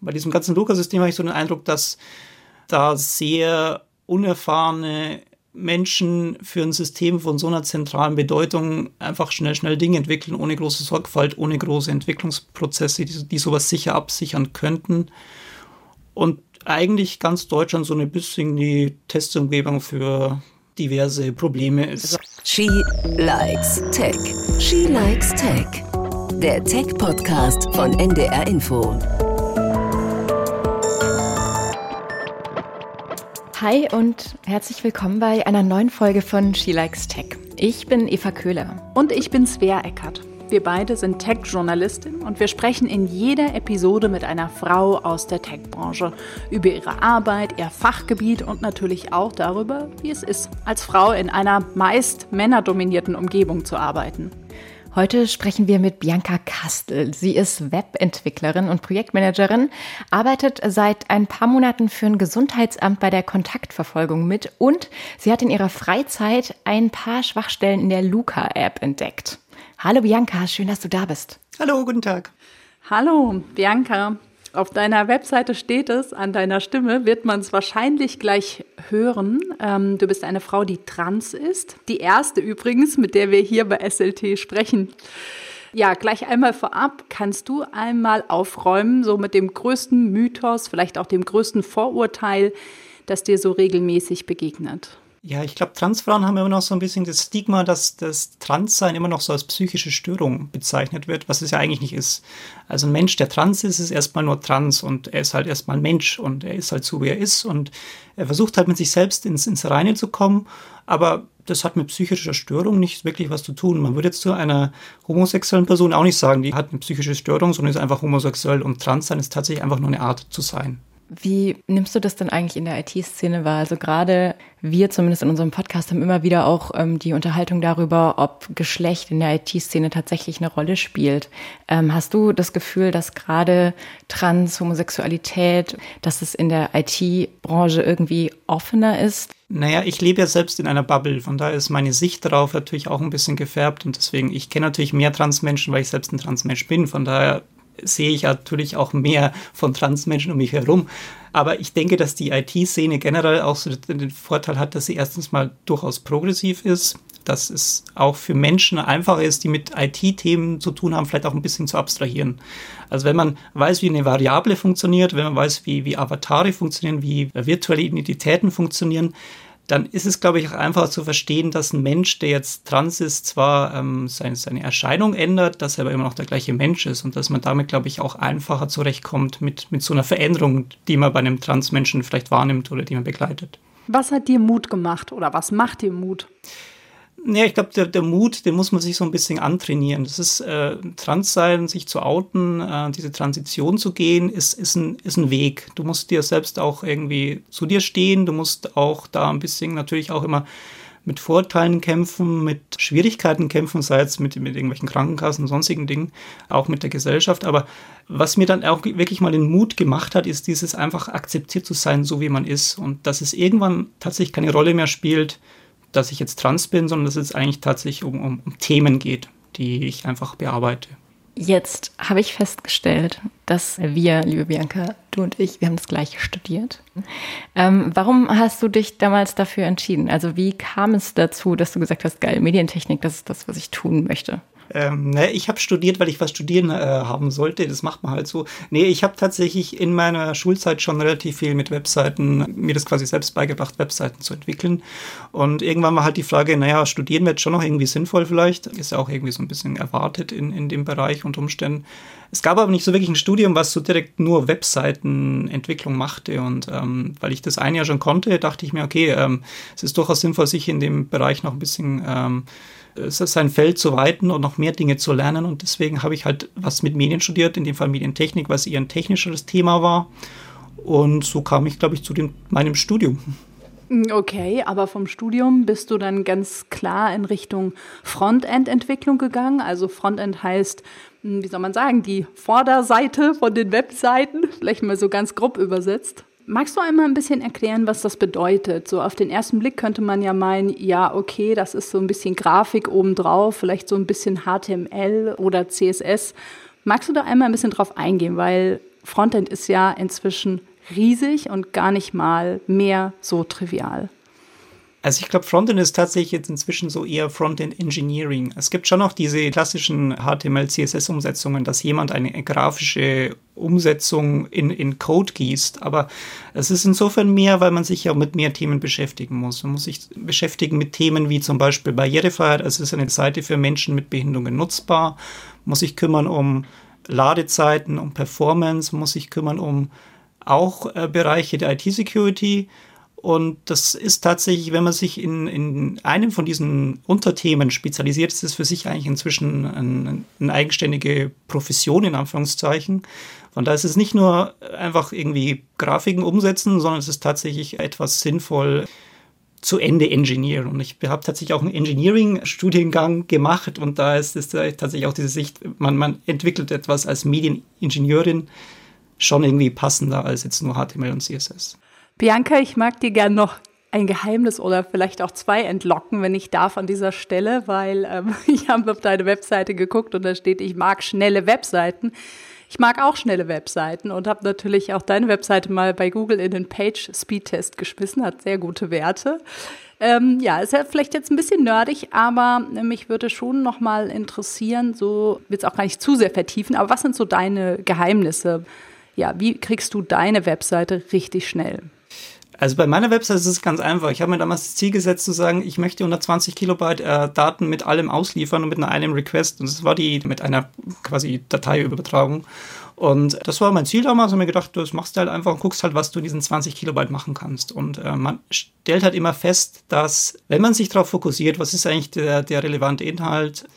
Bei diesem ganzen Luca-System habe ich so den Eindruck, dass da sehr unerfahrene Menschen für ein System von so einer zentralen Bedeutung einfach schnell, schnell Dinge entwickeln, ohne große Sorgfalt, ohne große Entwicklungsprozesse, die, die sowas sicher absichern könnten. Und eigentlich ganz Deutschland so ein bisschen die Testumgebung für diverse Probleme ist. She likes Tech. She likes Tech. Der Tech-Podcast von NDR Info. Hi und herzlich willkommen bei einer neuen Folge von She Likes Tech. Ich bin Eva Köhler. Und ich bin Svea Eckert. Wir beide sind Tech-Journalistin und wir sprechen in jeder Episode mit einer Frau aus der Tech-Branche über ihre Arbeit, ihr Fachgebiet und natürlich auch darüber, wie es ist, als Frau in einer meist männerdominierten Umgebung zu arbeiten. Heute sprechen wir mit Bianca Kastel. Sie ist Webentwicklerin und Projektmanagerin, arbeitet seit ein paar Monaten für ein Gesundheitsamt bei der Kontaktverfolgung mit und sie hat in ihrer Freizeit ein paar Schwachstellen in der Luca-App entdeckt. Hallo Bianca, schön, dass du da bist. Hallo, guten Tag. Hallo Bianca. Auf deiner Webseite steht es, an deiner Stimme wird man es wahrscheinlich gleich hören. Ähm, du bist eine Frau, die trans ist. Die erste übrigens, mit der wir hier bei SLT sprechen. Ja, gleich einmal vorab, kannst du einmal aufräumen, so mit dem größten Mythos, vielleicht auch dem größten Vorurteil, das dir so regelmäßig begegnet? Ja, ich glaube, Transfrauen haben immer noch so ein bisschen das Stigma, dass das Transsein immer noch so als psychische Störung bezeichnet wird, was es ja eigentlich nicht ist. Also ein Mensch, der trans ist, ist erstmal nur trans und er ist halt erstmal Mensch und er ist halt so, wie er ist und er versucht halt mit sich selbst ins, ins Reine zu kommen, aber das hat mit psychischer Störung nicht wirklich was zu tun. Man würde jetzt zu einer homosexuellen Person auch nicht sagen, die hat eine psychische Störung, sondern ist einfach homosexuell und trans sein ist tatsächlich einfach nur eine Art zu sein. Wie nimmst du das denn eigentlich in der IT-Szene wahr? Also gerade wir zumindest in unserem Podcast haben immer wieder auch ähm, die Unterhaltung darüber, ob Geschlecht in der IT-Szene tatsächlich eine Rolle spielt. Ähm, hast du das Gefühl, dass gerade Trans, Homosexualität, dass es in der IT-Branche irgendwie offener ist? Naja, ich lebe ja selbst in einer Bubble, von daher ist meine Sicht darauf natürlich auch ein bisschen gefärbt und deswegen, ich kenne natürlich mehr Transmenschen, weil ich selbst ein Transmensch bin, von daher sehe ich natürlich auch mehr von Transmenschen um mich herum. Aber ich denke, dass die IT-Szene generell auch so den Vorteil hat, dass sie erstens mal durchaus progressiv ist, dass es auch für Menschen einfacher ist, die mit IT-Themen zu tun haben, vielleicht auch ein bisschen zu abstrahieren. Also wenn man weiß, wie eine Variable funktioniert, wenn man weiß, wie, wie Avatare funktionieren, wie virtuelle Identitäten funktionieren, dann ist es, glaube ich, auch einfach zu verstehen, dass ein Mensch, der jetzt trans ist, zwar ähm, seine, seine Erscheinung ändert, dass er aber immer noch der gleiche Mensch ist und dass man damit, glaube ich, auch einfacher zurechtkommt mit, mit so einer Veränderung, die man bei einem Transmenschen vielleicht wahrnimmt oder die man begleitet. Was hat dir Mut gemacht oder was macht dir Mut? Ja, ich glaube, der, der Mut, den muss man sich so ein bisschen antrainieren. Das ist äh, trans sein, sich zu outen, äh, diese Transition zu gehen, ist, ist, ein, ist ein Weg. Du musst dir selbst auch irgendwie zu dir stehen. Du musst auch da ein bisschen natürlich auch immer mit Vorteilen kämpfen, mit Schwierigkeiten kämpfen, sei es mit, mit irgendwelchen Krankenkassen und sonstigen Dingen, auch mit der Gesellschaft. Aber was mir dann auch wirklich mal den Mut gemacht hat, ist dieses einfach akzeptiert zu sein, so wie man ist. Und dass es irgendwann tatsächlich keine Rolle mehr spielt, dass ich jetzt trans bin, sondern dass es eigentlich tatsächlich um, um, um Themen geht, die ich einfach bearbeite. Jetzt habe ich festgestellt, dass wir, liebe Bianca, du und ich, wir haben das gleiche studiert. Ähm, warum hast du dich damals dafür entschieden? Also wie kam es dazu, dass du gesagt hast, geil, Medientechnik, das ist das, was ich tun möchte? Ähm, ne, ich habe studiert, weil ich was studieren äh, haben sollte. Das macht man halt so. Nee, ich habe tatsächlich in meiner Schulzeit schon relativ viel mit Webseiten, mir das quasi selbst beigebracht, Webseiten zu entwickeln. Und irgendwann war halt die Frage, naja, studieren wird schon noch irgendwie sinnvoll vielleicht. Ist ja auch irgendwie so ein bisschen erwartet in, in dem Bereich und Umständen. Es gab aber nicht so wirklich ein Studium, was so direkt nur Webseitenentwicklung machte. Und ähm, weil ich das ein Jahr schon konnte, dachte ich mir, okay, ähm, es ist durchaus sinnvoll, sich in dem Bereich noch ein bisschen ähm, sein Feld zu weiten und noch mehr Dinge zu lernen. Und deswegen habe ich halt was mit Medien studiert, in dem Fall Medientechnik, was eher ein technischeres Thema war. Und so kam ich, glaube ich, zu dem, meinem Studium. Okay, aber vom Studium bist du dann ganz klar in Richtung Frontend-Entwicklung gegangen. Also Frontend heißt, hm, wie soll man sagen, die Vorderseite von den Webseiten, vielleicht mal so ganz grob übersetzt. Magst du einmal ein bisschen erklären, was das bedeutet? So auf den ersten Blick könnte man ja meinen, ja, okay, das ist so ein bisschen Grafik obendrauf, vielleicht so ein bisschen HTML oder CSS. Magst du da einmal ein bisschen drauf eingehen? Weil Frontend ist ja inzwischen riesig und gar nicht mal mehr so trivial. Also ich glaube, Frontend ist tatsächlich jetzt inzwischen so eher Frontend Engineering. Es gibt schon noch diese klassischen HTML, CSS-Umsetzungen, dass jemand eine grafische Umsetzung in, in Code gießt. Aber es ist insofern mehr, weil man sich ja mit mehr Themen beschäftigen muss. Man muss sich beschäftigen mit Themen wie zum Beispiel Barrierefreiheit. Es ist eine Seite für Menschen mit Behinderungen nutzbar. Muss sich kümmern um Ladezeiten, um Performance, man muss sich kümmern um auch äh, Bereiche der IT-Security. Und das ist tatsächlich, wenn man sich in, in einem von diesen Unterthemen spezialisiert, ist es für sich eigentlich inzwischen ein, eine eigenständige Profession, in Anführungszeichen. Von daher ist es nicht nur einfach irgendwie Grafiken umsetzen, sondern es ist tatsächlich etwas sinnvoll zu Ende engineeren. Und ich habe tatsächlich auch einen Engineering-Studiengang gemacht und da ist es tatsächlich auch diese Sicht, man, man entwickelt etwas als Medieningenieurin schon irgendwie passender als jetzt nur HTML und CSS. Bianca, ich mag dir gern noch ein Geheimnis oder vielleicht auch zwei entlocken, wenn ich darf an dieser Stelle, weil ähm, ich habe auf deine Webseite geguckt und da steht, ich mag schnelle Webseiten. Ich mag auch schnelle Webseiten und habe natürlich auch deine Webseite mal bei Google in den Page Speed Test geschmissen, hat sehr gute Werte. Ähm, ja, ist ja vielleicht jetzt ein bisschen nerdig, aber mich würde schon noch mal interessieren, so wird es auch gar nicht zu sehr vertiefen, aber was sind so deine Geheimnisse? Ja, wie kriegst du deine Webseite richtig schnell? Also bei meiner Website ist es ganz einfach. Ich habe mir damals das Ziel gesetzt zu sagen, ich möchte 120 Kilobyte äh, Daten mit allem ausliefern und mit einem Request. Und das war die mit einer quasi Dateiübertragung. Und das war mein Ziel damals und mir gedacht, das machst du halt einfach und guckst halt, was du in diesen 20 Kilobyte machen kannst. Und äh, man stellt halt immer fest, dass wenn man sich darauf fokussiert, was ist eigentlich der, der relevante Inhalt,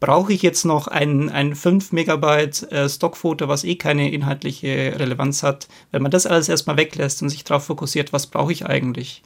brauche ich jetzt noch ein, ein 5 Megabyte äh, Stockfoto, was eh keine inhaltliche Relevanz hat. Wenn man das alles erstmal weglässt und sich darauf fokussiert, was brauche ich eigentlich,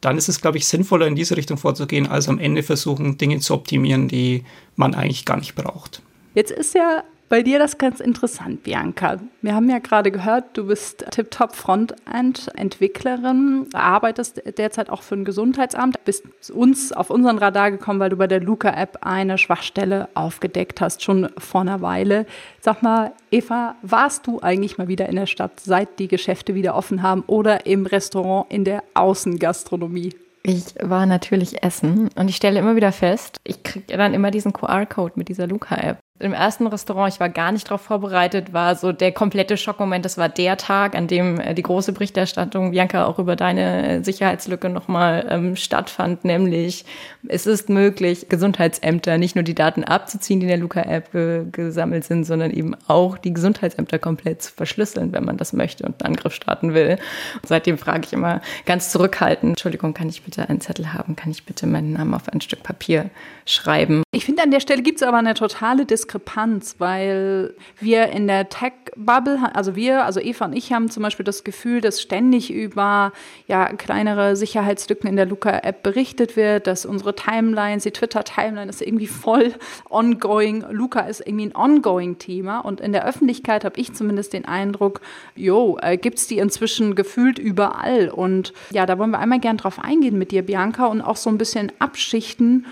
dann ist es, glaube ich, sinnvoller, in diese Richtung vorzugehen, als am Ende versuchen, Dinge zu optimieren, die man eigentlich gar nicht braucht. Jetzt ist ja bei dir das ganz interessant, Bianca. Wir haben ja gerade gehört, du bist Tip-Top Frontend-Entwicklerin, arbeitest derzeit auch für ein Gesundheitsamt, bist uns auf unseren Radar gekommen, weil du bei der Luca-App eine Schwachstelle aufgedeckt hast, schon vor einer Weile. Sag mal, Eva, warst du eigentlich mal wieder in der Stadt, seit die Geschäfte wieder offen haben oder im Restaurant in der Außengastronomie? Ich war natürlich essen und ich stelle immer wieder fest, ich kriege dann immer diesen QR-Code mit dieser Luca-App. Im ersten Restaurant, ich war gar nicht darauf vorbereitet, war so der komplette Schockmoment. Das war der Tag, an dem äh, die große Berichterstattung, Bianca, auch über deine Sicherheitslücke nochmal ähm, stattfand. Nämlich, es ist möglich, Gesundheitsämter nicht nur die Daten abzuziehen, die in der Luca-App ge gesammelt sind, sondern eben auch die Gesundheitsämter komplett zu verschlüsseln, wenn man das möchte und einen Angriff starten will. Und seitdem frage ich immer ganz zurückhaltend, Entschuldigung, kann ich bitte einen Zettel haben? Kann ich bitte meinen Namen auf ein Stück Papier schreiben? Ich finde, an der Stelle gibt es aber eine totale Diskussion Diskrepanz, weil wir in der Tech-Bubble, also wir, also Eva und ich haben zum Beispiel das Gefühl, dass ständig über ja, kleinere Sicherheitslücken in der Luca-App berichtet wird, dass unsere Timelines, die Twitter-Timeline ist irgendwie voll ongoing. Luca ist irgendwie ein ongoing Thema und in der Öffentlichkeit habe ich zumindest den Eindruck, jo, äh, gibt es die inzwischen gefühlt überall und ja, da wollen wir einmal gern drauf eingehen mit dir, Bianca, und auch so ein bisschen abschichten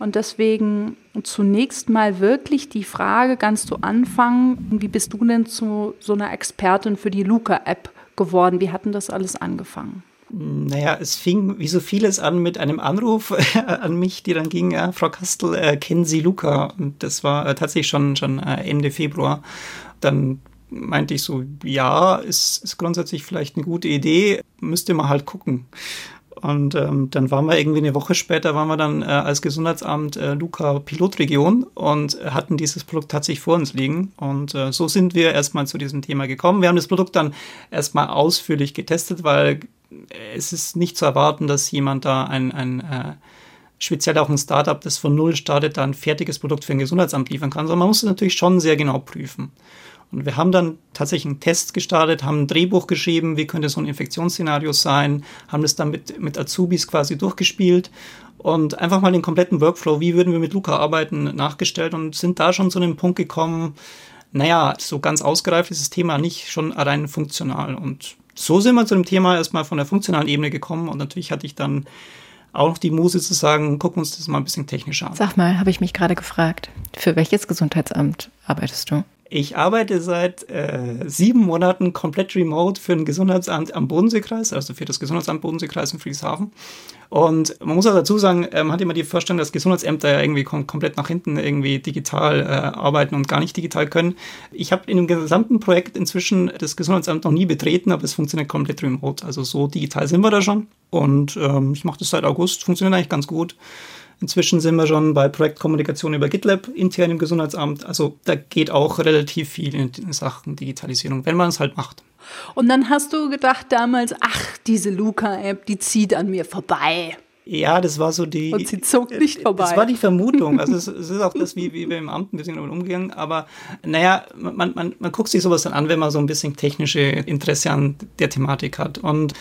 und deswegen zunächst mal wirklich die Frage ganz zu Anfang, wie bist du denn zu so einer Expertin für die Luca-App geworden? Wie hat denn das alles angefangen? Naja, es fing wie so vieles an mit einem Anruf an mich, die dann ging, ja, Frau Kastel, äh, kennen Sie Luca? Und das war äh, tatsächlich schon, schon äh, Ende Februar. Dann meinte ich so, ja, ist, ist grundsätzlich vielleicht eine gute Idee, müsste man halt gucken. Und ähm, dann waren wir irgendwie eine Woche später, waren wir dann äh, als Gesundheitsamt äh, Luca Pilotregion und hatten dieses Produkt tatsächlich vor uns liegen. Und äh, so sind wir erstmal zu diesem Thema gekommen. Wir haben das Produkt dann erstmal ausführlich getestet, weil es ist nicht zu erwarten, dass jemand da ein, ein äh, speziell auch ein Startup, das von Null startet, da ein fertiges Produkt für ein Gesundheitsamt liefern kann, sondern man muss es natürlich schon sehr genau prüfen. Und wir haben dann tatsächlich einen Test gestartet, haben ein Drehbuch geschrieben, wie könnte so ein Infektionsszenario sein, haben das dann mit, mit Azubis quasi durchgespielt und einfach mal den kompletten Workflow, wie würden wir mit Luca arbeiten, nachgestellt und sind da schon zu einem Punkt gekommen, naja, so ganz ausgereift ist das Thema nicht, schon rein funktional. Und so sind wir zu dem Thema erstmal von der funktionalen Ebene gekommen und natürlich hatte ich dann auch noch die Muse zu sagen, gucken uns das mal ein bisschen technischer an. Sag mal, habe ich mich gerade gefragt, für welches Gesundheitsamt arbeitest du? Ich arbeite seit äh, sieben Monaten komplett remote für ein Gesundheitsamt am Bodenseekreis, also für das Gesundheitsamt Bodenseekreis in Friedrichshafen. Und man muss auch dazu sagen, äh, man hat immer die Vorstellung, dass Gesundheitsämter ja irgendwie kom komplett nach hinten irgendwie digital äh, arbeiten und gar nicht digital können. Ich habe in dem gesamten Projekt inzwischen das Gesundheitsamt noch nie betreten, aber es funktioniert komplett remote. Also so digital sind wir da schon. Und ähm, ich mache das seit August, funktioniert eigentlich ganz gut. Inzwischen sind wir schon bei Projektkommunikation über GitLab intern im Gesundheitsamt. Also da geht auch relativ viel in Sachen Digitalisierung, wenn man es halt macht. Und dann hast du gedacht damals, ach, diese Luca-App, die zieht an mir vorbei. Ja, das war so die. Und sie zog nicht vorbei. Das war die Vermutung. Also es, es ist auch das, wie, wie wir im Amt ein bisschen damit umgegangen. Aber naja, man, man, man guckt sich sowas dann an, wenn man so ein bisschen technische Interesse an der Thematik hat. Und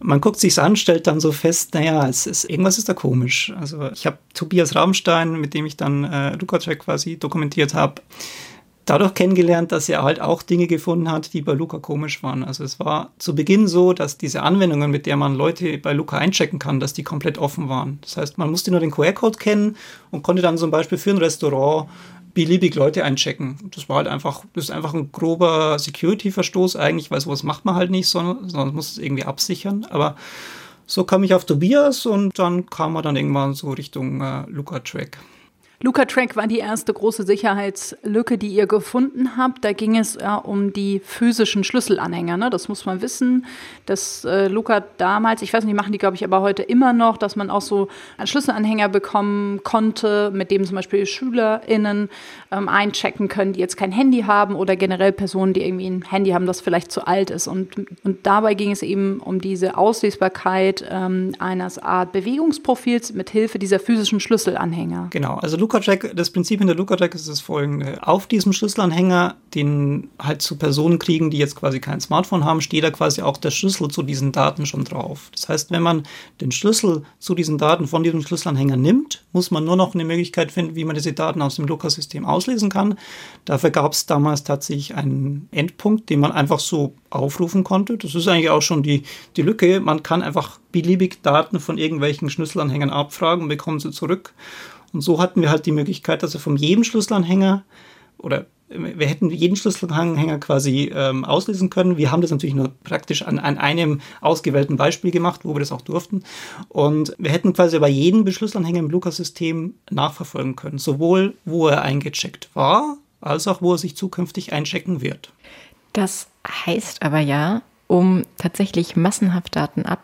man guckt sich's an, stellt dann so fest, naja, es ist, irgendwas ist da komisch. Also ich habe Tobias Rabenstein, mit dem ich dann äh, Luca-Check quasi dokumentiert habe, dadurch kennengelernt, dass er halt auch Dinge gefunden hat, die bei Luca komisch waren. Also es war zu Beginn so, dass diese Anwendungen, mit der man Leute bei Luca einchecken kann, dass die komplett offen waren. Das heißt, man musste nur den QR-Code kennen und konnte dann zum Beispiel für ein Restaurant beliebig Leute einchecken. Das war halt einfach, das ist einfach ein grober Security-Verstoß eigentlich, weil sowas macht man halt nicht, sondern, sondern muss es irgendwie absichern. Aber so kam ich auf Tobias und dann kam er dann irgendwann so Richtung äh, Luca-Track. Luca Track war die erste große Sicherheitslücke, die ihr gefunden habt. Da ging es ja um die physischen Schlüsselanhänger. Ne? Das muss man wissen, dass äh, Luca damals, ich weiß nicht, machen die glaube ich aber heute immer noch, dass man auch so einen Schlüsselanhänger bekommen konnte, mit dem zum Beispiel SchülerInnen ähm, einchecken können, die jetzt kein Handy haben oder generell Personen, die irgendwie ein Handy haben, das vielleicht zu alt ist. Und, und dabei ging es eben um diese Auslesbarkeit ähm, eines Art Bewegungsprofils mit Hilfe dieser physischen Schlüsselanhänger. Genau, also LucaCheck, das Prinzip in der LucaCheck ist das folgende. Auf diesem Schlüsselanhänger, den halt zu Personen kriegen, die jetzt quasi kein Smartphone haben, steht da quasi auch der Schlüssel zu diesen Daten schon drauf. Das heißt, wenn man den Schlüssel zu diesen Daten von diesem Schlüsselanhänger nimmt, muss man nur noch eine Möglichkeit finden, wie man diese Daten aus dem Luca-System auslesen kann. Dafür gab es damals tatsächlich einen Endpunkt, den man einfach so aufrufen konnte. Das ist eigentlich auch schon die, die Lücke. Man kann einfach beliebig Daten von irgendwelchen Schlüsselanhängern abfragen und bekommen sie zurück. Und so hatten wir halt die Möglichkeit, dass wir von jedem Schlüsselanhänger oder wir hätten jeden Schlüsselanhänger quasi ähm, auslesen können. Wir haben das natürlich nur praktisch an, an einem ausgewählten Beispiel gemacht, wo wir das auch durften. Und wir hätten quasi bei jedem Schlüsselanhänger im Lukas-System nachverfolgen können, sowohl wo er eingecheckt war, als auch wo er sich zukünftig einchecken wird. Das heißt aber ja, um tatsächlich massenhaft Daten ab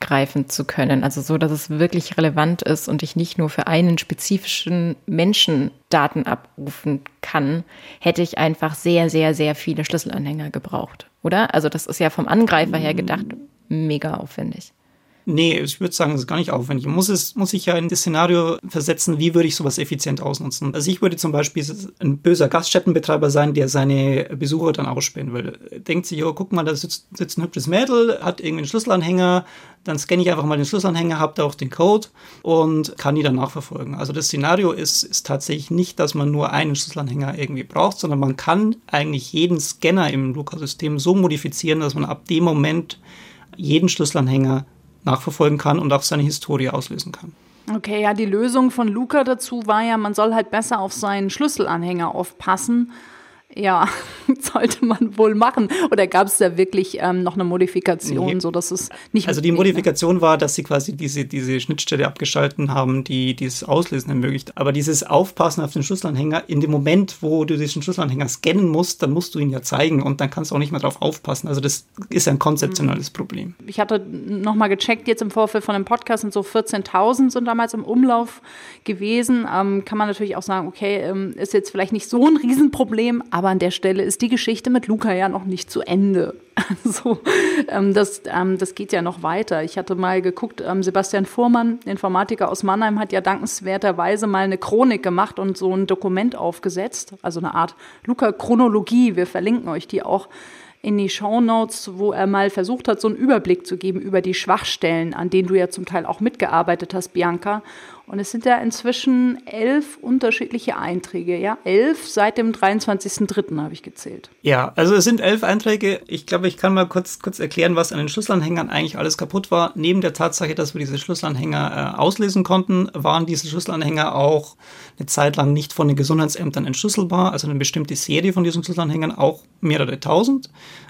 greifen zu können. Also so, dass es wirklich relevant ist und ich nicht nur für einen spezifischen Menschen Daten abrufen kann, hätte ich einfach sehr, sehr, sehr viele Schlüsselanhänger gebraucht, oder? Also das ist ja vom Angreifer her gedacht mega aufwendig. Nee, ich würde sagen, das ist gar nicht aufwendig. Man muss, es, muss sich ja in das Szenario versetzen, wie würde ich sowas effizient ausnutzen. Also ich würde zum Beispiel ein böser Gaststättenbetreiber sein, der seine Besucher dann ausspähen will. Denkt sich, oh, guck mal, da sitzt, sitzt ein hübsches Mädel, hat irgendwie einen Schlüsselanhänger, dann scanne ich einfach mal den Schlüsselanhänger, habe da auch den Code und kann die dann nachverfolgen. Also das Szenario ist, ist tatsächlich nicht, dass man nur einen Schlüsselanhänger irgendwie braucht, sondern man kann eigentlich jeden Scanner im Luca-System so modifizieren, dass man ab dem Moment jeden Schlüsselanhänger nachverfolgen kann und auch seine Historie auslösen kann. Okay, ja, die Lösung von Luca dazu war ja, man soll halt besser auf seinen Schlüsselanhänger aufpassen ja, sollte man wohl machen. Oder gab es da wirklich ähm, noch eine Modifikation, nee. so dass es nicht. Also die Modifikation war, dass sie quasi diese, diese Schnittstelle abgeschalten haben, die dieses Auslesen ermöglicht. Aber dieses Aufpassen auf den Schlüsselanhänger, in dem Moment, wo du diesen Schlüsselanhänger scannen musst, dann musst du ihn ja zeigen und dann kannst du auch nicht mehr drauf aufpassen. Also das ist ein konzeptionelles mhm. Problem. Ich hatte nochmal gecheckt, jetzt im Vorfeld von dem Podcast sind so 14.000 sind damals im Umlauf gewesen. Ähm, kann man natürlich auch sagen, okay, ähm, ist jetzt vielleicht nicht so ein Riesenproblem, aber an der Stelle ist die Geschichte mit Luca ja noch nicht zu Ende. Also ähm, das, ähm, das geht ja noch weiter. Ich hatte mal geguckt, ähm, Sebastian Fuhrmann, Informatiker aus Mannheim, hat ja dankenswerterweise mal eine Chronik gemacht und so ein Dokument aufgesetzt, also eine Art Luca-Chronologie. Wir verlinken euch die auch in die Show Notes, wo er mal versucht hat, so einen Überblick zu geben über die Schwachstellen, an denen du ja zum Teil auch mitgearbeitet hast, Bianca. Und es sind ja inzwischen elf unterschiedliche Einträge, ja? Elf seit dem 23.03. habe ich gezählt. Ja, also es sind elf Einträge. Ich glaube, ich kann mal kurz, kurz erklären, was an den Schlüsselanhängern eigentlich alles kaputt war. Neben der Tatsache, dass wir diese Schlüsselanhänger äh, auslesen konnten, waren diese Schlüsselanhänger auch eine Zeit lang nicht von den Gesundheitsämtern entschlüsselbar. Also eine bestimmte Serie von diesen Schlüsselanhängern, auch mehrere tausend.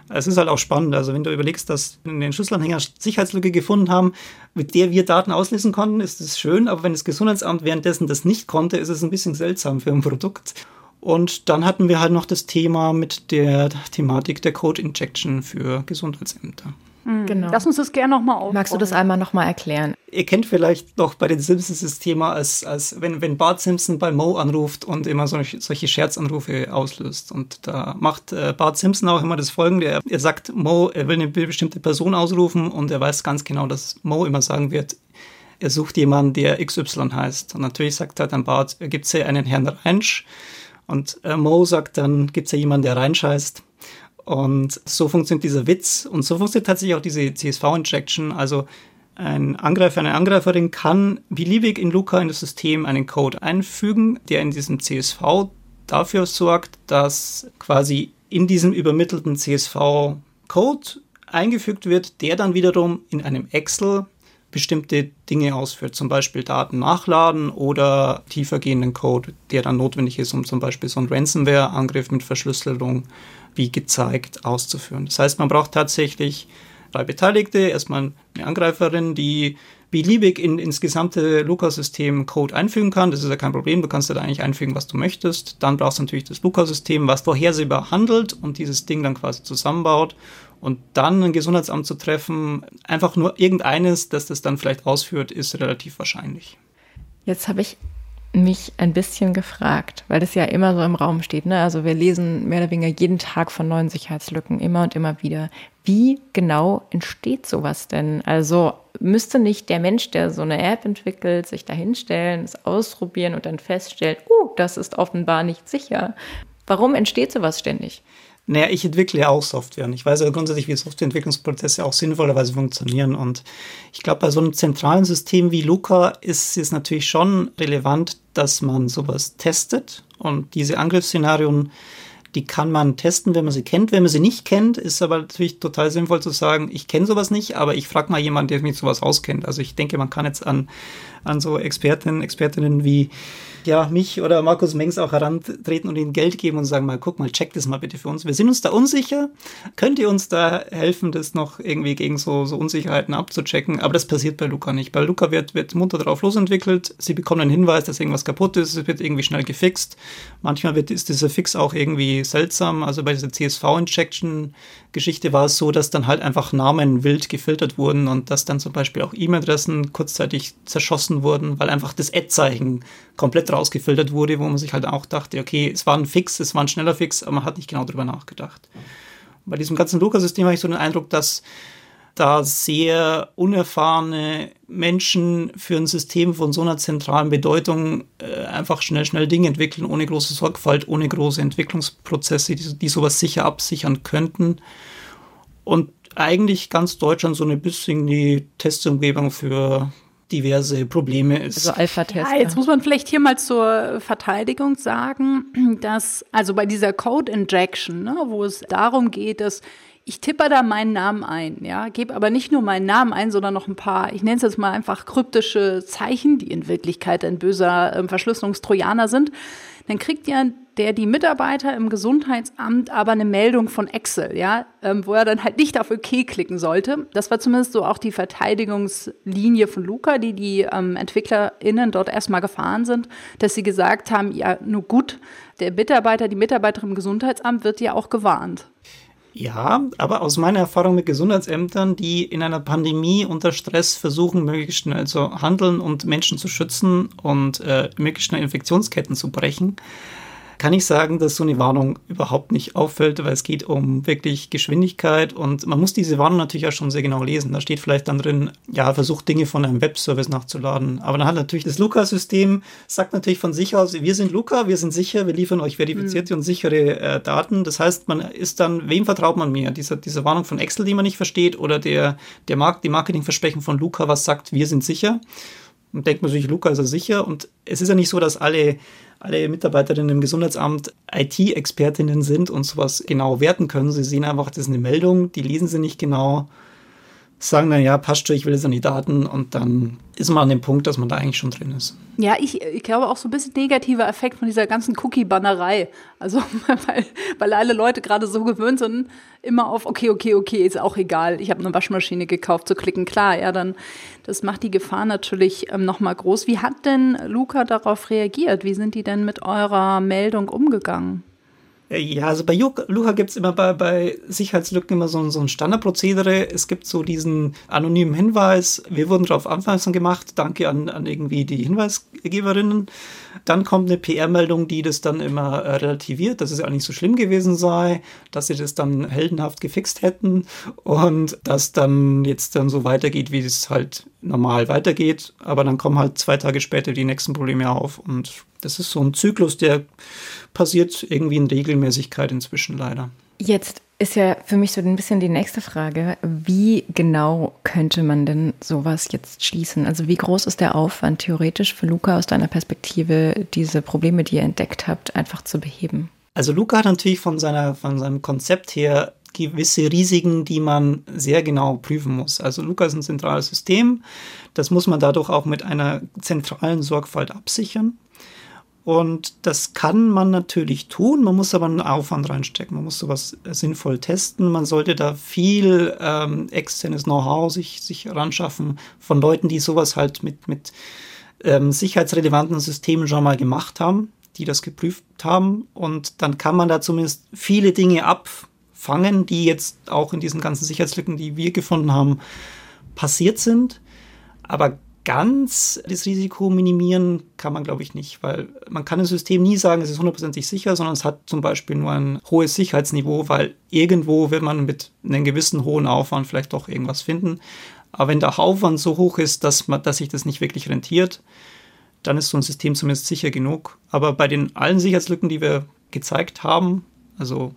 Es ist halt auch spannend. Also wenn du überlegst, dass in den Schlüsselanhänger Sicherheitslücke gefunden haben, mit der wir Daten auslesen konnten, ist das schön. Aber wenn das Gesundheitsamt währenddessen das nicht konnte, ist es ein bisschen seltsam für ein Produkt. Und dann hatten wir halt noch das Thema mit der Thematik der Code Injection für Gesundheitsämter. Mhm. Genau. Lass uns das gerne nochmal aufbauen. Magst du das einmal nochmal erklären? Ihr kennt vielleicht noch bei den Simpsons das Thema, als, als wenn, wenn Bart Simpson bei Mo anruft und immer solche, solche Scherzanrufe auslöst. Und da macht äh, Bart Simpson auch immer das Folgende. Er, er sagt, Mo, er will eine bestimmte Person ausrufen und er weiß ganz genau, dass Mo immer sagen wird, er sucht jemanden, der XY heißt. Und natürlich sagt er dann Bart, gibt es hier einen Herrn Reinsch? Und äh, Mo sagt dann, gibt es ja jemanden, der reinscheißt. Und so funktioniert dieser Witz und so funktioniert tatsächlich auch diese CSV-Injection. Also ein Angreifer, eine Angreiferin kann beliebig in Luca in das System einen Code einfügen, der in diesem CSV dafür sorgt, dass quasi in diesem übermittelten CSV-Code eingefügt wird, der dann wiederum in einem Excel bestimmte Dinge ausführt, zum Beispiel Daten nachladen oder tiefergehenden Code, der dann notwendig ist, um zum Beispiel so einen Ransomware-Angriff mit Verschlüsselung wie gezeigt auszuführen. Das heißt, man braucht tatsächlich drei Beteiligte, erstmal eine Angreiferin, die beliebig in, ins gesamte Luca-System Code einfügen kann. Das ist ja kein Problem, du kannst da eigentlich einfügen, was du möchtest. Dann brauchst du natürlich das Luca-System, was vorhersehbar handelt und dieses Ding dann quasi zusammenbaut. Und dann ein Gesundheitsamt zu treffen, einfach nur irgendeines, das das dann vielleicht ausführt, ist relativ wahrscheinlich. Jetzt habe ich mich ein bisschen gefragt, weil das ja immer so im Raum steht. Ne? Also wir lesen mehr oder weniger jeden Tag von neuen Sicherheitslücken, immer und immer wieder. Wie genau entsteht sowas denn? Also müsste nicht der Mensch, der so eine App entwickelt, sich da hinstellen, es ausprobieren und dann feststellen, uh, das ist offenbar nicht sicher. Warum entsteht sowas ständig? Naja, ich entwickle ja auch Software und ich weiß ja grundsätzlich, wie Softwareentwicklungsprozesse auch sinnvollerweise funktionieren. Und ich glaube, bei so einem zentralen System wie Luca ist es natürlich schon relevant, dass man sowas testet und diese Angriffsszenarien die kann man testen, wenn man sie kennt. Wenn man sie nicht kennt, ist aber natürlich total sinnvoll zu sagen, ich kenne sowas nicht, aber ich frage mal jemanden, der mich sowas auskennt. Also ich denke, man kann jetzt an, an so Expertinnen, Expertinnen wie ja, mich oder Markus Mengs auch herantreten und ihnen Geld geben und sagen mal, guck mal, check das mal bitte für uns. Wir sind uns da unsicher. Könnt ihr uns da helfen, das noch irgendwie gegen so, so Unsicherheiten abzuchecken? Aber das passiert bei Luca nicht. Bei Luca wird, wird munter drauf losentwickelt. Sie bekommen einen Hinweis, dass irgendwas kaputt ist. Es wird irgendwie schnell gefixt. Manchmal wird, ist dieser Fix auch irgendwie seltsam. Also bei dieser CSV-Injection Geschichte war es so, dass dann halt einfach Namen wild gefiltert wurden und dass dann zum Beispiel auch E-Mail-Adressen kurzzeitig zerschossen wurden, weil einfach das Ad-Zeichen komplett rausgefiltert wurde, wo man sich halt auch dachte, okay, es war ein Fix, es war ein schneller Fix, aber man hat nicht genau drüber nachgedacht. Bei diesem ganzen Luca-System habe ich so den Eindruck, dass da sehr unerfahrene Menschen für ein System von so einer zentralen Bedeutung äh, einfach schnell, schnell Dinge entwickeln, ohne große Sorgfalt, ohne große Entwicklungsprozesse, die, die sowas sicher absichern könnten. Und eigentlich ganz Deutschland so ein bisschen die Testumgebung für diverse Probleme ist. Also Alpha-Test. Ja, jetzt muss man vielleicht hier mal zur Verteidigung sagen, dass also bei dieser Code Injection, ne, wo es darum geht, dass ich tippe da meinen Namen ein, ja, gebe aber nicht nur meinen Namen ein, sondern noch ein paar, ich nenne es jetzt mal einfach kryptische Zeichen, die in Wirklichkeit ein böser äh, Verschlüsselungstrojaner sind. Dann kriegt ja der die Mitarbeiter im Gesundheitsamt aber eine Meldung von Excel, ja, ähm, wo er dann halt nicht auf OK klicken sollte. Das war zumindest so auch die Verteidigungslinie von Luca, die die ähm, EntwicklerInnen dort erstmal gefahren sind, dass sie gesagt haben, ja, nur gut, der Mitarbeiter, die Mitarbeiterin im Gesundheitsamt wird ja auch gewarnt. Ja, aber aus meiner Erfahrung mit Gesundheitsämtern, die in einer Pandemie unter Stress versuchen, möglichst schnell zu handeln und Menschen zu schützen und äh, möglichst schnell Infektionsketten zu brechen, kann ich sagen, dass so eine Warnung überhaupt nicht auffällt, weil es geht um wirklich Geschwindigkeit und man muss diese Warnung natürlich auch schon sehr genau lesen. Da steht vielleicht dann drin, ja, versucht Dinge von einem Webservice nachzuladen. Aber dann hat natürlich das Luca-System, sagt natürlich von sich aus, wir sind Luca, wir sind sicher, wir liefern euch verifizierte mhm. und sichere äh, Daten. Das heißt, man ist dann, wem vertraut man mehr? Diese, diese Warnung von Excel, die man nicht versteht oder der, der Markt, die Marketingversprechen von Luca, was sagt, wir sind sicher? Und denkt man sich, Luca ist er sicher. Und es ist ja nicht so, dass alle, alle Mitarbeiterinnen im Gesundheitsamt IT-Expertinnen sind und sowas genau werten können. Sie sehen einfach, das ist eine Meldung, die lesen sie nicht genau sagen dann, ja, passt schon, ich will jetzt an die Daten und dann ist man an dem Punkt, dass man da eigentlich schon drin ist. Ja, ich, ich glaube auch so ein bisschen negativer Effekt von dieser ganzen Cookie-Bannerei. Also, weil, weil alle Leute gerade so gewöhnt sind, immer auf, okay, okay, okay, ist auch egal, ich habe eine Waschmaschine gekauft, zu klicken, klar, ja, dann, das macht die Gefahr natürlich ähm, nochmal groß. Wie hat denn Luca darauf reagiert? Wie sind die denn mit eurer Meldung umgegangen? Ja, also bei Luca gibt es immer bei, bei Sicherheitslücken immer so, so ein Standardprozedere. Es gibt so diesen anonymen Hinweis, wir wurden darauf aufmerksam gemacht, danke an, an irgendwie die Hinweisgeberinnen. Dann kommt eine PR-Meldung, die das dann immer äh, relativiert, dass es ja nicht so schlimm gewesen sei, dass sie das dann heldenhaft gefixt hätten und dass dann jetzt dann so weitergeht, wie es halt normal weitergeht. Aber dann kommen halt zwei Tage später die nächsten Probleme auf und das ist so ein Zyklus, der passiert irgendwie in Regelmäßigkeit inzwischen leider. Jetzt ist ja für mich so ein bisschen die nächste Frage. Wie genau könnte man denn sowas jetzt schließen? Also wie groß ist der Aufwand theoretisch für Luca aus deiner Perspektive, diese Probleme, die ihr entdeckt habt, einfach zu beheben? Also Luca hat natürlich von, seiner, von seinem Konzept her gewisse Risiken, die man sehr genau prüfen muss. Also Luca ist ein zentrales System. Das muss man dadurch auch mit einer zentralen Sorgfalt absichern. Und das kann man natürlich tun, man muss aber einen Aufwand reinstecken, man muss sowas sinnvoll testen, man sollte da viel ähm, externes Know-how sich, sich ranschaffen von Leuten, die sowas halt mit, mit ähm, sicherheitsrelevanten Systemen schon mal gemacht haben, die das geprüft haben. Und dann kann man da zumindest viele Dinge abfangen, die jetzt auch in diesen ganzen Sicherheitslücken, die wir gefunden haben, passiert sind. Aber ganz das Risiko minimieren kann man, glaube ich, nicht, weil man kann ein System nie sagen, es ist hundertprozentig sicher, sondern es hat zum Beispiel nur ein hohes Sicherheitsniveau, weil irgendwo wird man mit einem gewissen hohen Aufwand vielleicht doch irgendwas finden. Aber wenn der Aufwand so hoch ist, dass, man, dass sich das nicht wirklich rentiert, dann ist so ein System zumindest sicher genug. Aber bei den allen Sicherheitslücken, die wir gezeigt haben, also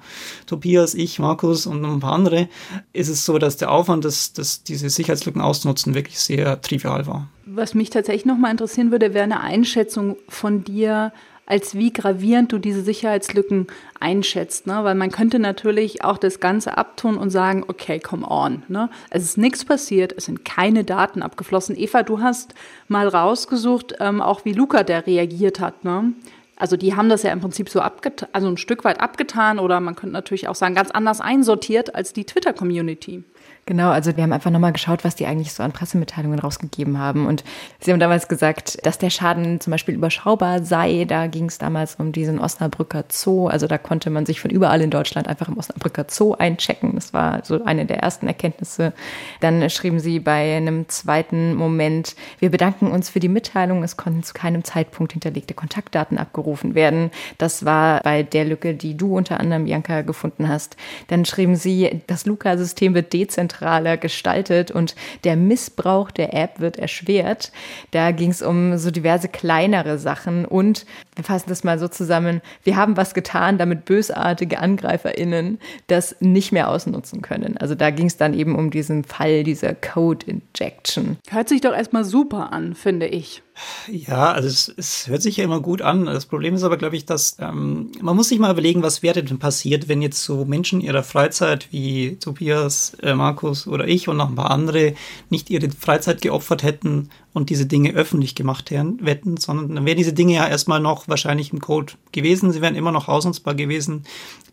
Tobias, ich, Markus und ein paar andere, ist es so, dass der Aufwand, das, das, diese Sicherheitslücken auszunutzen, wirklich sehr trivial war. Was mich tatsächlich nochmal interessieren würde, wäre eine Einschätzung von dir, als wie gravierend du diese Sicherheitslücken einschätzt. Ne? Weil man könnte natürlich auch das Ganze abtun und sagen, okay, come on. Ne? Es ist nichts passiert, es sind keine Daten abgeflossen. Eva, du hast mal rausgesucht, ähm, auch wie Luca der reagiert hat. Ne? Also die haben das ja im Prinzip so also ein Stück weit abgetan oder man könnte natürlich auch sagen, ganz anders einsortiert als die Twitter-Community. Genau, also wir haben einfach nochmal geschaut, was die eigentlich so an Pressemitteilungen rausgegeben haben. Und sie haben damals gesagt, dass der Schaden zum Beispiel überschaubar sei. Da ging es damals um diesen Osnabrücker Zoo. Also da konnte man sich von überall in Deutschland einfach im Osnabrücker Zoo einchecken. Das war so eine der ersten Erkenntnisse. Dann schrieben sie bei einem zweiten Moment, wir bedanken uns für die Mitteilung. Es konnten zu keinem Zeitpunkt hinterlegte Kontaktdaten abgerufen werden. Das war bei der Lücke, die du unter anderem, Bianca, gefunden hast. Dann schrieben sie, das Luca-System wird dezentral dezentraler gestaltet und der Missbrauch der App wird erschwert. Da ging es um so diverse kleinere Sachen und wir fassen das mal so zusammen. Wir haben was getan, damit bösartige AngreiferInnen das nicht mehr ausnutzen können. Also da ging es dann eben um diesen Fall dieser Code Injection. Hört sich doch erstmal super an, finde ich. Ja, also es, es hört sich ja immer gut an. Das Problem ist aber, glaube ich, dass ähm, man muss sich mal überlegen, was wäre denn passiert, wenn jetzt so Menschen ihrer Freizeit wie Tobias, äh, Markus oder ich und noch ein paar andere nicht ihre Freizeit geopfert hätten und diese Dinge öffentlich gemacht hätten, sondern dann wären diese Dinge ja erstmal noch wahrscheinlich im Code gewesen. Sie wären immer noch ausnutzbar gewesen.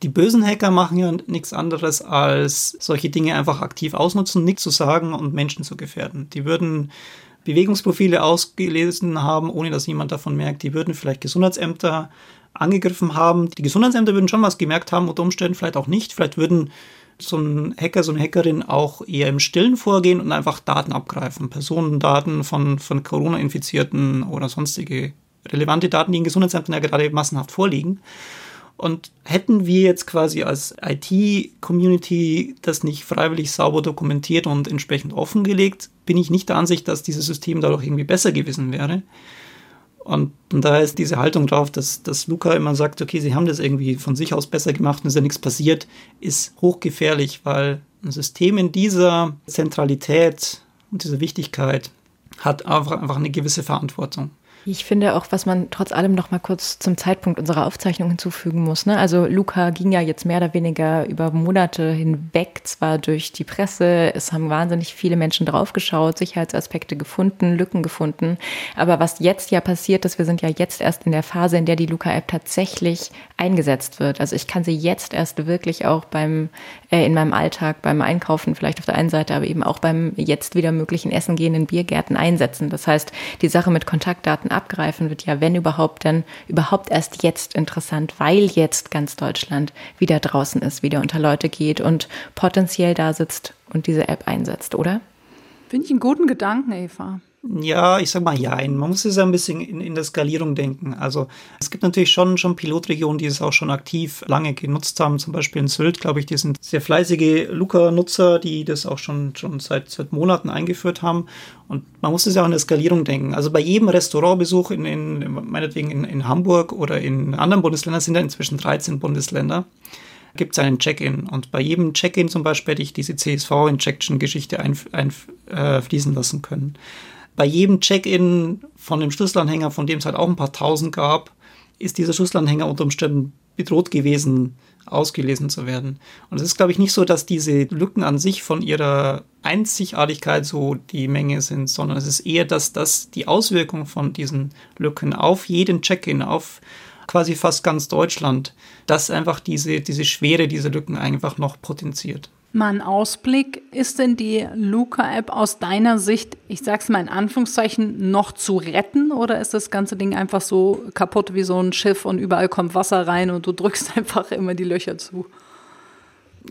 Die bösen Hacker machen ja nichts anderes als solche Dinge einfach aktiv ausnutzen, nichts zu sagen und Menschen zu gefährden. Die würden Bewegungsprofile ausgelesen haben, ohne dass jemand davon merkt. Die würden vielleicht Gesundheitsämter angegriffen haben. Die Gesundheitsämter würden schon was gemerkt haben, unter Umständen vielleicht auch nicht. Vielleicht würden so ein Hacker, so eine Hackerin auch eher im Stillen vorgehen und einfach Daten abgreifen. Personendaten von, von Corona-Infizierten oder sonstige relevante Daten, die in Gesundheitsämtern ja gerade massenhaft vorliegen. Und hätten wir jetzt quasi als IT-Community das nicht freiwillig sauber dokumentiert und entsprechend offengelegt, bin ich nicht der Ansicht, dass dieses System dadurch irgendwie besser gewesen wäre. Und, und da ist diese Haltung drauf, dass, dass Luca immer sagt, okay, sie haben das irgendwie von sich aus besser gemacht und ist ja nichts passiert, ist hochgefährlich, weil ein System in dieser Zentralität und dieser Wichtigkeit hat einfach, einfach eine gewisse Verantwortung. Ich finde auch, was man trotz allem noch mal kurz zum Zeitpunkt unserer Aufzeichnung hinzufügen muss. Ne? Also Luca ging ja jetzt mehr oder weniger über Monate hinweg, zwar durch die Presse, es haben wahnsinnig viele Menschen draufgeschaut, Sicherheitsaspekte gefunden, Lücken gefunden. Aber was jetzt ja passiert ist, wir sind ja jetzt erst in der Phase, in der die Luca-App tatsächlich eingesetzt wird. Also ich kann sie jetzt erst wirklich auch beim in meinem Alltag, beim Einkaufen vielleicht auf der einen Seite, aber eben auch beim jetzt wieder möglichen Essen gehen in Biergärten einsetzen. Das heißt, die Sache mit Kontaktdaten abgreifen, wird ja, wenn überhaupt, dann überhaupt erst jetzt interessant, weil jetzt ganz Deutschland wieder draußen ist, wieder unter Leute geht und potenziell da sitzt und diese App einsetzt, oder? Finde ich einen guten Gedanken, Eva. Ja, ich sag mal ja. Man muss es ein bisschen in, in der Skalierung denken. Also es gibt natürlich schon, schon Pilotregionen, die es auch schon aktiv lange genutzt haben. Zum Beispiel in Sylt, glaube ich, die sind sehr fleißige Luca-Nutzer, die das auch schon, schon seit, seit Monaten eingeführt haben. Und man muss es ja auch in der Skalierung denken. Also bei jedem Restaurantbesuch in, in meinetwegen in, in Hamburg oder in anderen Bundesländern sind ja inzwischen 13 Bundesländer gibt es einen Check-in. Und bei jedem Check-in zum Beispiel hätte ich diese CSV-Injection-Geschichte einfließen ein, äh, lassen können bei jedem Check-in von dem Schlüsselanhänger, von dem es halt auch ein paar tausend gab, ist dieser Schlüsselanhänger unter Umständen bedroht gewesen, ausgelesen zu werden. Und es ist, glaube ich, nicht so, dass diese Lücken an sich von ihrer Einzigartigkeit so die Menge sind, sondern es ist eher, dass das die Auswirkung von diesen Lücken auf jeden Check-in, auf quasi fast ganz Deutschland, dass einfach diese, diese Schwere dieser Lücken einfach noch potenziert. Mal ein Ausblick. Ist denn die Luca-App aus deiner Sicht, ich sag's mal in Anführungszeichen, noch zu retten oder ist das ganze Ding einfach so kaputt wie so ein Schiff und überall kommt Wasser rein und du drückst einfach immer die Löcher zu?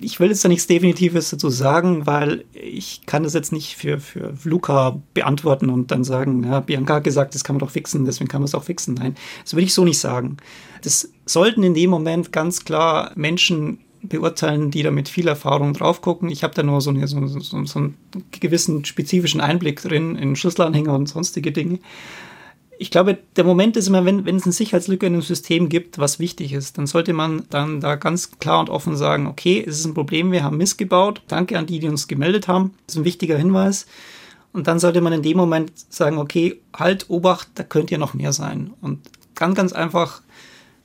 ich will jetzt da nichts Definitives dazu sagen, weil ich kann das jetzt nicht für, für Luca beantworten und dann sagen, ja, Bianca hat gesagt, das kann man doch fixen, deswegen kann man es auch fixen. Nein, das würde ich so nicht sagen. Das sollten in dem Moment ganz klar Menschen beurteilen, die da mit viel Erfahrung drauf gucken. Ich habe da nur so, eine, so, so, so, einen gewissen spezifischen Einblick drin in Schlüsselanhänger und sonstige Dinge. Ich glaube, der Moment ist immer, wenn, wenn es eine Sicherheitslücke in einem System gibt, was wichtig ist, dann sollte man dann da ganz klar und offen sagen, okay, es ist ein Problem, wir haben missgebaut. Danke an die, die uns gemeldet haben. Das ist ein wichtiger Hinweis. Und dann sollte man in dem Moment sagen, okay, halt, Obacht, da könnte ja noch mehr sein. Und ganz, ganz einfach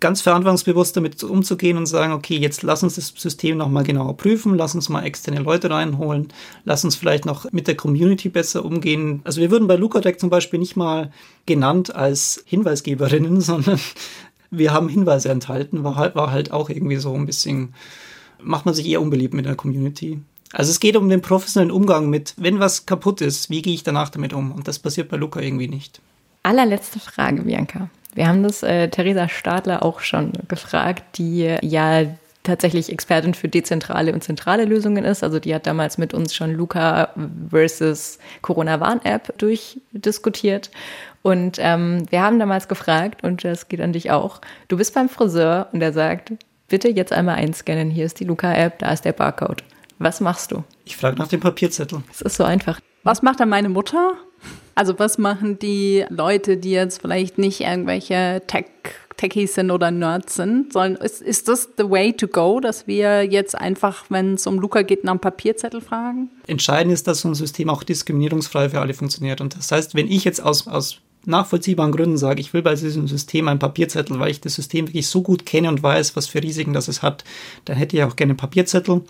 ganz verantwortungsbewusst damit umzugehen und sagen, okay, jetzt lass uns das System nochmal genauer prüfen, lass uns mal externe Leute reinholen, lass uns vielleicht noch mit der Community besser umgehen. Also wir würden bei Lucatec zum Beispiel nicht mal genannt als Hinweisgeberinnen, sondern wir haben Hinweise enthalten, war halt, war halt auch irgendwie so ein bisschen, macht man sich eher unbeliebt mit der Community. Also es geht um den professionellen Umgang mit, wenn was kaputt ist, wie gehe ich danach damit um? Und das passiert bei Luca irgendwie nicht. Allerletzte Frage, Bianca. Wir haben das äh, Theresa Stadler auch schon gefragt, die ja tatsächlich Expertin für dezentrale und zentrale Lösungen ist. Also die hat damals mit uns schon Luca versus Corona-Warn-App durchdiskutiert. Und ähm, wir haben damals gefragt, und das geht an dich auch, du bist beim Friseur und er sagt, bitte jetzt einmal einscannen, hier ist die Luca-App, da ist der Barcode. Was machst du? Ich frage nach dem Papierzettel. Es ist so einfach. Was macht dann meine Mutter? Also was machen die Leute, die jetzt vielleicht nicht irgendwelche Tech Techies sind oder Nerds sind, sollen, ist, ist das the way to go, dass wir jetzt einfach, wenn es um Luca geht, nach einem Papierzettel fragen? Entscheidend ist, dass so ein System auch diskriminierungsfrei für alle funktioniert. Und das heißt, wenn ich jetzt aus, aus nachvollziehbaren Gründen sage, ich will bei diesem System einen Papierzettel, weil ich das System wirklich so gut kenne und weiß, was für Risiken das es hat, dann hätte ich auch gerne einen Papierzettel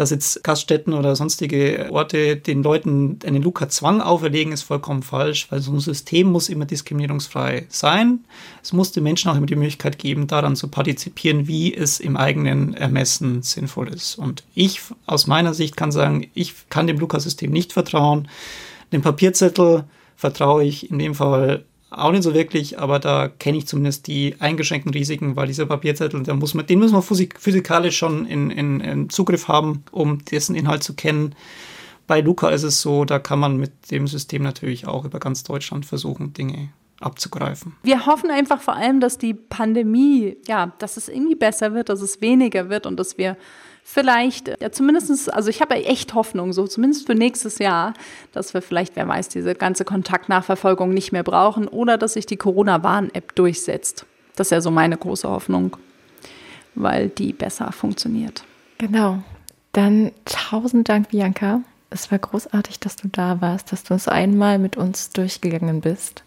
dass jetzt Gaststätten oder sonstige Orte den Leuten einen Luca-Zwang auferlegen, ist vollkommen falsch, weil so ein System muss immer diskriminierungsfrei sein. Es muss den Menschen auch immer die Möglichkeit geben, daran zu partizipieren, wie es im eigenen Ermessen sinnvoll ist. Und ich aus meiner Sicht kann sagen, ich kann dem Luca-System nicht vertrauen. Dem Papierzettel vertraue ich in dem Fall auch nicht so wirklich, aber da kenne ich zumindest die eingeschränkten Risiken, weil dieser Papierzettel, da muss man, den muss man physikalisch schon in, in, in Zugriff haben, um dessen Inhalt zu kennen. Bei Luca ist es so, da kann man mit dem System natürlich auch über ganz Deutschland versuchen, Dinge abzugreifen. Wir hoffen einfach vor allem, dass die Pandemie, ja, dass es irgendwie besser wird, dass es weniger wird und dass wir vielleicht, ja zumindestens, also ich habe echt Hoffnung, so zumindest für nächstes Jahr, dass wir vielleicht, wer weiß, diese ganze Kontaktnachverfolgung nicht mehr brauchen oder dass sich die Corona-Warn-App durchsetzt. Das ist ja so meine große Hoffnung, weil die besser funktioniert. Genau. Dann tausend Dank, Bianca. Es war großartig, dass du da warst, dass du uns einmal mit uns durchgegangen bist.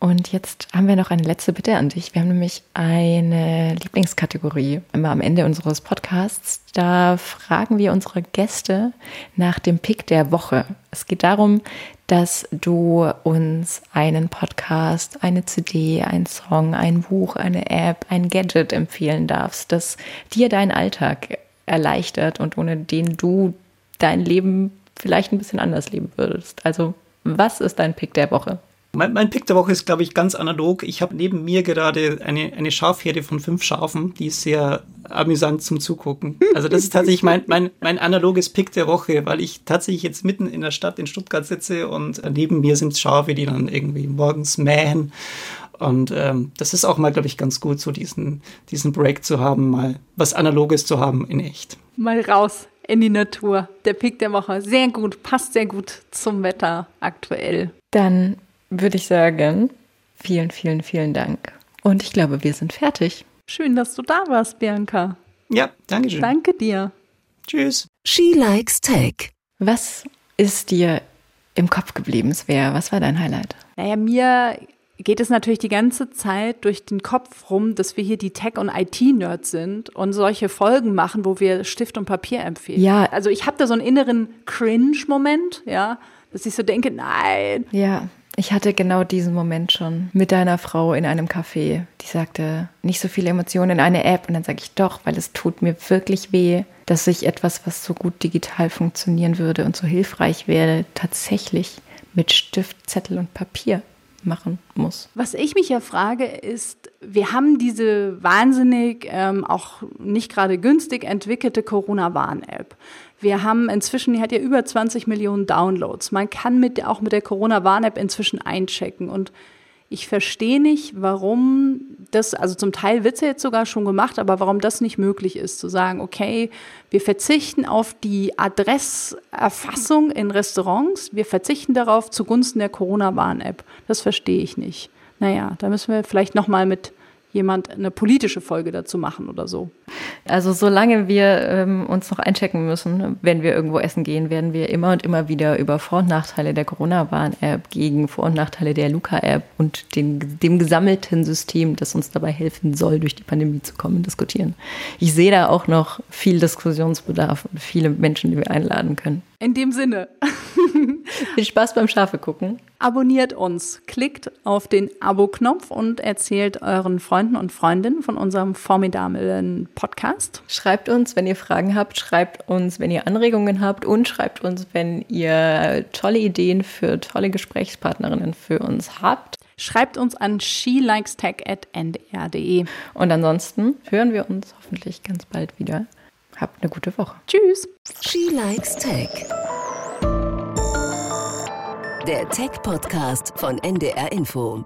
Und jetzt haben wir noch eine letzte Bitte an dich. Wir haben nämlich eine Lieblingskategorie immer am Ende unseres Podcasts. Da fragen wir unsere Gäste nach dem Pick der Woche. Es geht darum, dass du uns einen Podcast, eine CD, ein Song, ein Buch, eine App, ein Gadget empfehlen darfst, das dir deinen Alltag erleichtert und ohne den du dein Leben vielleicht ein bisschen anders leben würdest. Also, was ist dein Pick der Woche? Mein, mein Pick der Woche ist, glaube ich, ganz analog. Ich habe neben mir gerade eine, eine Schafherde von fünf Schafen, die ist sehr amüsant zum Zugucken. Also das ist tatsächlich mein, mein, mein analoges Pick der Woche, weil ich tatsächlich jetzt mitten in der Stadt in Stuttgart sitze und neben mir sind Schafe, die dann irgendwie morgens mähen. Und ähm, das ist auch mal, glaube ich, ganz gut, so diesen, diesen Break zu haben, mal was Analoges zu haben in echt. Mal raus in die Natur. Der Pick der Woche. Sehr gut, passt sehr gut zum Wetter aktuell. Dann würde ich sagen, vielen, vielen, vielen Dank. Und ich glaube, wir sind fertig. Schön, dass du da warst, Bianca. Ja, danke schön. Danke dir. Tschüss. She Likes Tech. Was ist dir im Kopf geblieben, Svea? Was war dein Highlight? Naja, mir geht es natürlich die ganze Zeit durch den Kopf rum, dass wir hier die Tech- und IT-Nerds sind und solche Folgen machen, wo wir Stift und Papier empfehlen. Ja. Also ich habe da so einen inneren Cringe-Moment, ja, dass ich so denke, nein. Ja, ich hatte genau diesen Moment schon mit deiner Frau in einem Café. Die sagte, nicht so viele Emotionen in eine App. Und dann sage ich doch, weil es tut mir wirklich weh, dass ich etwas, was so gut digital funktionieren würde und so hilfreich wäre, tatsächlich mit Stift, Zettel und Papier machen muss. Was ich mich ja frage, ist, wir haben diese wahnsinnig ähm, auch nicht gerade günstig entwickelte Corona-Warn-App. Wir haben inzwischen, die hat ja über 20 Millionen Downloads. Man kann mit, auch mit der Corona-Warn-App inzwischen einchecken. Und ich verstehe nicht, warum das, also zum Teil wird es ja jetzt sogar schon gemacht, aber warum das nicht möglich ist, zu sagen, okay, wir verzichten auf die Adresserfassung in Restaurants, wir verzichten darauf zugunsten der Corona-Warn-App. Das verstehe ich nicht. Naja, da müssen wir vielleicht nochmal mit jemand eine politische Folge dazu machen oder so. Also solange wir ähm, uns noch einchecken müssen, wenn wir irgendwo essen gehen, werden wir immer und immer wieder über Vor- und Nachteile der Corona-Warn-App gegen Vor- und Nachteile der Luca-App und den, dem gesammelten System, das uns dabei helfen soll, durch die Pandemie zu kommen, diskutieren. Ich sehe da auch noch viel Diskussionsbedarf und viele Menschen, die wir einladen können. In dem Sinne. Viel Spaß beim Schafe gucken. Abonniert uns, klickt auf den Abo-Knopf und erzählt euren Freunden und Freundinnen von unserem formidablen Podcast. Schreibt uns, wenn ihr Fragen habt, schreibt uns, wenn ihr Anregungen habt und schreibt uns, wenn ihr tolle Ideen für tolle Gesprächspartnerinnen für uns habt. Schreibt uns an shelikestech.ndr.de. Und ansonsten hören wir uns hoffentlich ganz bald wieder. Habt eine gute Woche. Tschüss. She Likes Tech. Der Tech-Podcast von NDR Info.